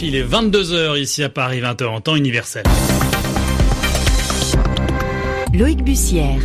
Il est 22h ici à Paris, 20h en temps universel. Loïc Bussière.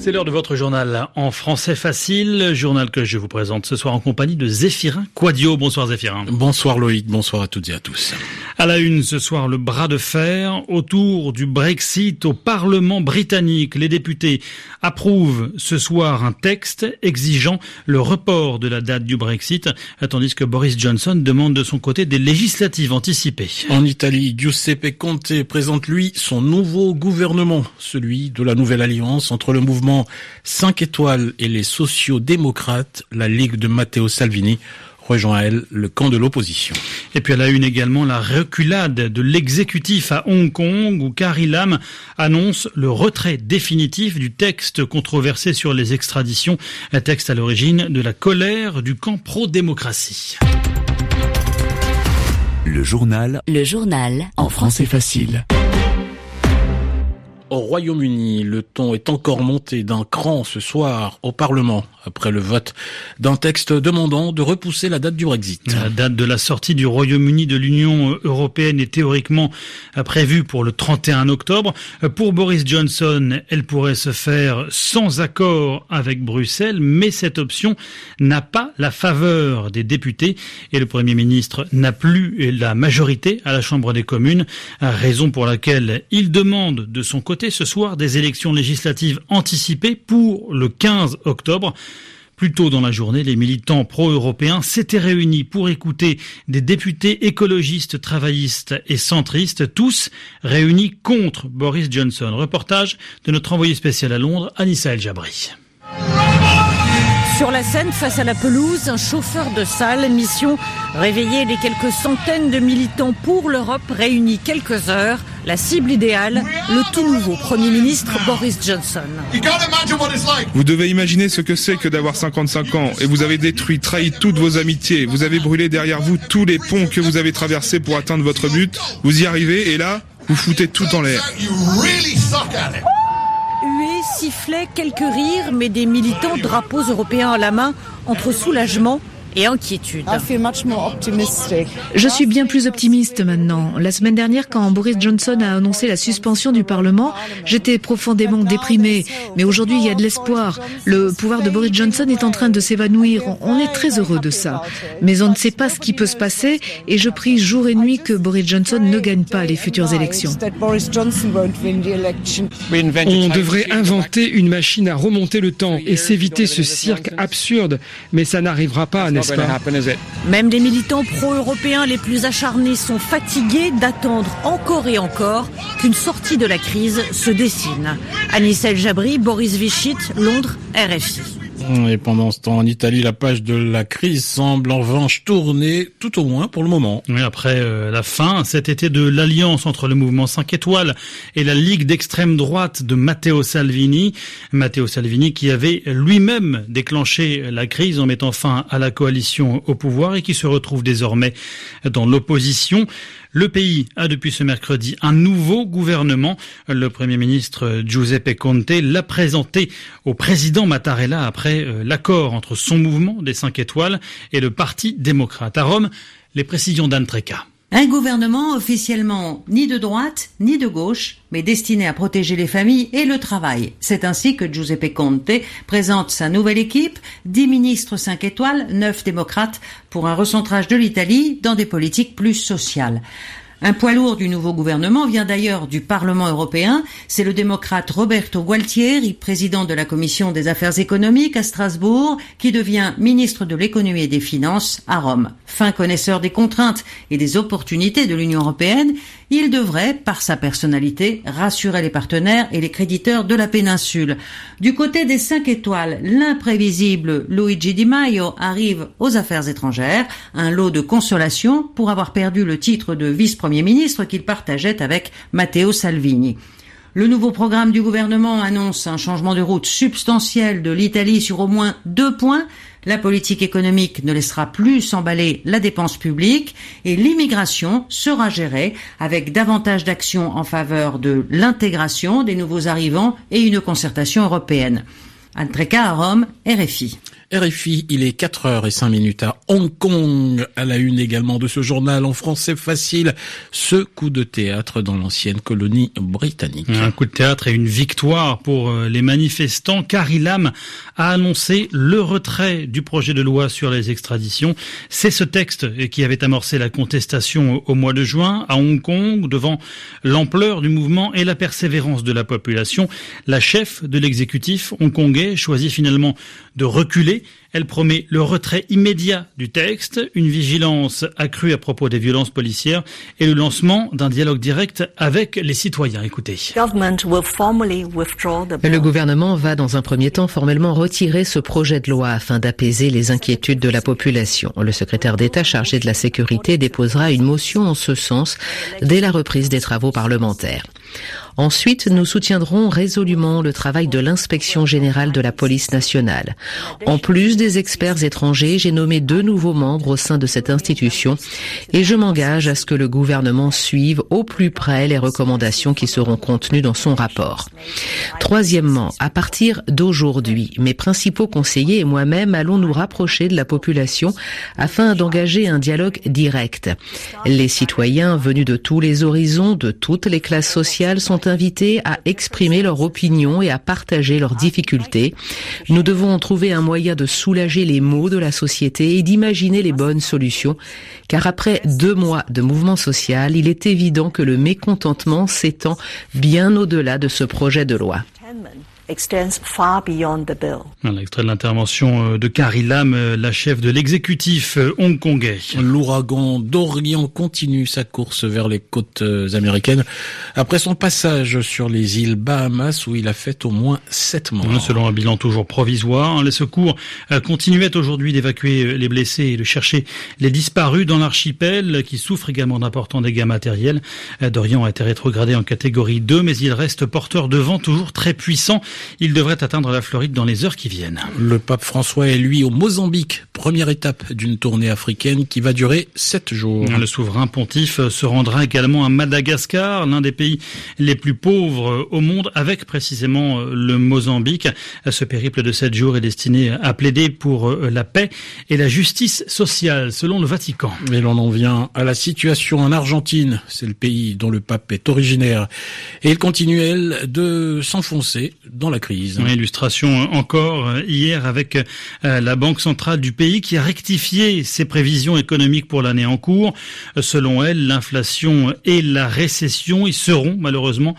C'est l'heure de votre journal en français facile, journal que je vous présente ce soir en compagnie de Zéphirin Quadio. Bonsoir Zéphirin. Bonsoir Loïc, bonsoir à toutes et à tous. À la une ce soir, le bras de fer autour du Brexit au Parlement britannique. Les députés approuvent ce soir un texte exigeant le report de la date du Brexit, tandis que Boris Johnson demande de son côté des législatives anticipées. En Italie, Giuseppe Conte présente lui son nouveau gouvernement, celui de la nouvelle alliance entre le mouvement 5 étoiles et les sociaux-démocrates, la Ligue de Matteo Salvini rejoint elle le camp de l'opposition. Et puis elle a une également la reculade de l'exécutif à Hong Kong où Carrie Lam annonce le retrait définitif du texte controversé sur les extraditions, un texte à l'origine de la colère du camp pro-démocratie. Le journal. Le journal. En français facile. Au Royaume-Uni, le ton est encore monté d'un cran ce soir au Parlement après le vote d'un texte demandant de repousser la date du Brexit. La date de la sortie du Royaume-Uni de l'Union européenne est théoriquement prévue pour le 31 octobre. Pour Boris Johnson, elle pourrait se faire sans accord avec Bruxelles, mais cette option n'a pas la faveur des députés et le Premier ministre n'a plus la majorité à la Chambre des communes, raison pour laquelle il demande de son côté ce soir des élections législatives anticipées pour le 15 octobre. Plus tôt dans la journée, les militants pro-européens s'étaient réunis pour écouter des députés écologistes, travaillistes et centristes, tous réunis contre Boris Johnson. Reportage de notre envoyé spécial à Londres, Anissa El Jabri. Sur la scène, face à la pelouse, un chauffeur de salle, mission réveiller les quelques centaines de militants pour l'Europe réunis quelques heures. La cible idéale, le tout nouveau Premier ministre Boris Johnson. Vous devez imaginer ce que c'est que d'avoir 55 ans. Et vous avez détruit, trahi toutes vos amitiés, vous avez brûlé derrière vous tous les ponts que vous avez traversés pour atteindre votre but, vous y arrivez et là, vous foutez tout en l'air sifflets, quelques rires, mais des militants drapeaux européens à la main, entre soulagement et inquiétude. Je suis bien plus optimiste maintenant. La semaine dernière, quand Boris Johnson a annoncé la suspension du Parlement, j'étais profondément déprimé. Mais aujourd'hui, il y a de l'espoir. Le pouvoir de Boris Johnson est en train de s'évanouir. On est très heureux de ça. Mais on ne sait pas ce qui peut se passer et je prie jour et nuit que Boris Johnson ne gagne pas les futures élections. On devrait inventer une machine à remonter le temps et s'éviter ce cirque absurde, mais ça n'arrivera pas, n'est-ce pas Même les militants pro-européens les plus acharnés sont fatigués d'attendre encore et encore qu'une sortie de la crise se dessine. Anissel Jabri, Boris Vichit, Londres, RFI. Et pendant ce temps, en Italie, la page de la crise semble en revanche tourner, tout au moins pour le moment. Oui, après euh, la fin cet été de l'alliance entre le mouvement 5 étoiles et la Ligue d'extrême droite de Matteo Salvini. Matteo Salvini qui avait lui-même déclenché la crise en mettant fin à la coalition au pouvoir et qui se retrouve désormais dans l'opposition. Le pays a depuis ce mercredi un nouveau gouvernement. Le Premier ministre Giuseppe Conte l'a présenté au président Mattarella après euh, l'accord entre son mouvement des 5 étoiles et le Parti démocrate. À Rome, les précisions d'Anne un gouvernement officiellement ni de droite ni de gauche, mais destiné à protéger les familles et le travail. C'est ainsi que Giuseppe Conte présente sa nouvelle équipe, dix ministres cinq étoiles, neuf démocrates, pour un recentrage de l'Italie dans des politiques plus sociales. Un poids lourd du nouveau gouvernement vient d'ailleurs du Parlement européen. C'est le démocrate Roberto Gualtieri, président de la Commission des affaires économiques à Strasbourg, qui devient ministre de l'économie et des finances à Rome. Fin connaisseur des contraintes et des opportunités de l'Union européenne, il devrait, par sa personnalité, rassurer les partenaires et les créditeurs de la péninsule. Du côté des cinq étoiles, l'imprévisible Luigi Di Maio arrive aux affaires étrangères, un lot de consolation pour avoir perdu le titre de vice-premier ministre qu'il partageait avec Matteo Salvini. Le nouveau programme du gouvernement annonce un changement de route substantiel de l'Italie sur au moins deux points, la politique économique ne laissera plus s'emballer la dépense publique et l'immigration sera gérée avec davantage d'actions en faveur de l'intégration des nouveaux arrivants et une concertation européenne. Antreka à Rome, RFI. RFI, il est 4 heures et 5 minutes à Hong Kong, à la une également de ce journal en français facile, ce coup de théâtre dans l'ancienne colonie britannique. Un coup de théâtre et une victoire pour euh, les manifestants. Carrie Lam a annoncé le retrait du projet de loi sur les extraditions. C'est ce texte qui avait amorcé la contestation au mois de juin à Hong Kong devant l'ampleur du mouvement et la persévérance de la population. La chef de l'exécutif hongkongais choisit finalement de reculer. Elle promet le retrait immédiat du texte, une vigilance accrue à propos des violences policières et le lancement d'un dialogue direct avec les citoyens. Écoutez. Le gouvernement va dans un premier temps formellement retirer ce projet de loi afin d'apaiser les inquiétudes de la population. Le secrétaire d'État chargé de la sécurité déposera une motion en ce sens dès la reprise des travaux parlementaires. Ensuite, nous soutiendrons résolument le travail de l'inspection générale de la police nationale. En plus des experts étrangers, j'ai nommé deux nouveaux membres au sein de cette institution et je m'engage à ce que le gouvernement suive au plus près les recommandations qui seront contenues dans son rapport. Troisièmement, à partir d'aujourd'hui, mes principaux conseillers et moi-même allons nous rapprocher de la population afin d'engager un dialogue direct. Les citoyens venus de tous les horizons, de toutes les classes sociales sont invités à exprimer leur opinion et à partager leurs difficultés. Nous devons trouver un moyen de soulager les maux de la société et d'imaginer les bonnes solutions, car après deux mois de mouvement social, il est évident que le mécontentement s'étend bien au-delà de ce projet de loi extends far beyond the bill. L'extrait de l'intervention euh, de Carrie Lam, euh, la chef de l'exécutif euh, hongkongais. L'ouragan Dorian continue sa course vers les côtes américaines après son passage sur les îles Bahamas où il a fait au moins sept morts. Selon un bilan toujours provisoire, les secours continuaient aujourd'hui d'évacuer les blessés et de chercher les disparus dans l'archipel qui souffre également d'importants dégâts matériels. Dorian a été rétrogradé en catégorie 2 mais il reste porteur de vent toujours très puissant. Il devrait atteindre la Floride dans les heures qui viennent. Le pape François est lui au Mozambique, première étape d'une tournée africaine qui va durer sept jours. Le souverain pontife se rendra également à Madagascar, l'un des pays les plus pauvres au monde, avec précisément le Mozambique. Ce périple de sept jours est destiné à plaider pour la paix et la justice sociale, selon le Vatican. Et l'on en vient à la situation en Argentine. C'est le pays dont le pape est originaire. Et il continue, elle, de s'enfoncer dans la crise. illustration encore euh, hier avec euh, la Banque centrale du pays qui a rectifié ses prévisions économiques pour l'année en cours. Selon elle, l'inflation et la récession y seront malheureusement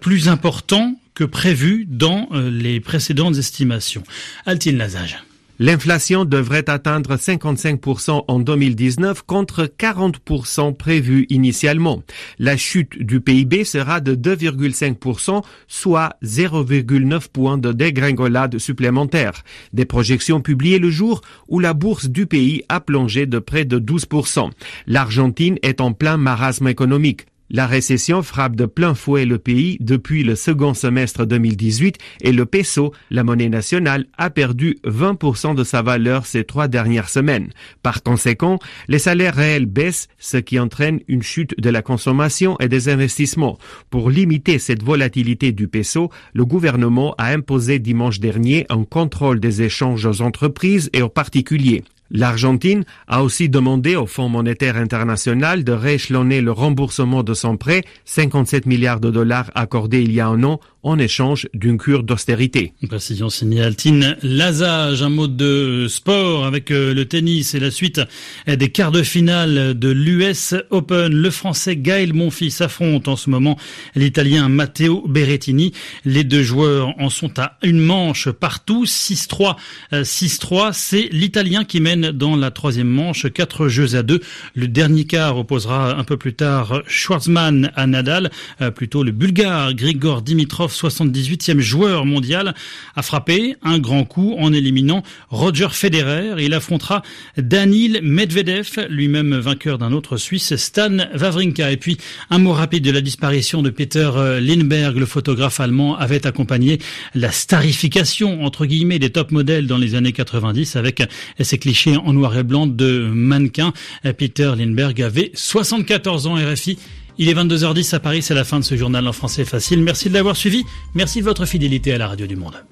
plus importants que prévu dans euh, les précédentes estimations. Altine Lazage. L'inflation devrait atteindre 55% en 2019 contre 40% prévu initialement. La chute du PIB sera de 2,5%, soit 0,9 points de dégringolade supplémentaire. Des projections publiées le jour où la bourse du pays a plongé de près de 12%. L'Argentine est en plein marasme économique. La récession frappe de plein fouet le pays depuis le second semestre 2018 et le peso, la monnaie nationale, a perdu 20% de sa valeur ces trois dernières semaines. Par conséquent, les salaires réels baissent, ce qui entraîne une chute de la consommation et des investissements. Pour limiter cette volatilité du peso, le gouvernement a imposé dimanche dernier un contrôle des échanges aux entreprises et aux particuliers. L'Argentine a aussi demandé au Fonds monétaire international de rééchelonner le remboursement de son prêt, 57 milliards de dollars accordés il y a un an en échange d'une cure d'austérité. précision signée Altine Lazage, un mot de sport avec euh, le tennis et la suite des quarts de finale de l'US Open. Le français Gaël Monfils affronte en ce moment l'italien Matteo Berrettini. Les deux joueurs en sont à une manche partout, 6-3, 6-3. Euh, C'est l'italien qui mène dans la troisième manche, quatre jeux à deux. Le dernier quart opposera un peu plus tard Schwartzmann à Nadal, euh, plutôt le bulgare Grigor Dimitrov 78e joueur mondial, a frappé un grand coup en éliminant Roger Federer. Il affrontera Danil Medvedev, lui-même vainqueur d'un autre Suisse, Stan Wawrinka. Et puis, un mot rapide de la disparition de Peter Lindbergh, le photographe allemand, avait accompagné la starification, entre guillemets, des top modèles dans les années 90 avec ces clichés en noir et blanc de mannequins. Peter Lindbergh avait 74 ans RFI. Il est 22h10 à Paris, c'est la fin de ce journal en français facile. Merci de l'avoir suivi. Merci de votre fidélité à la radio du monde.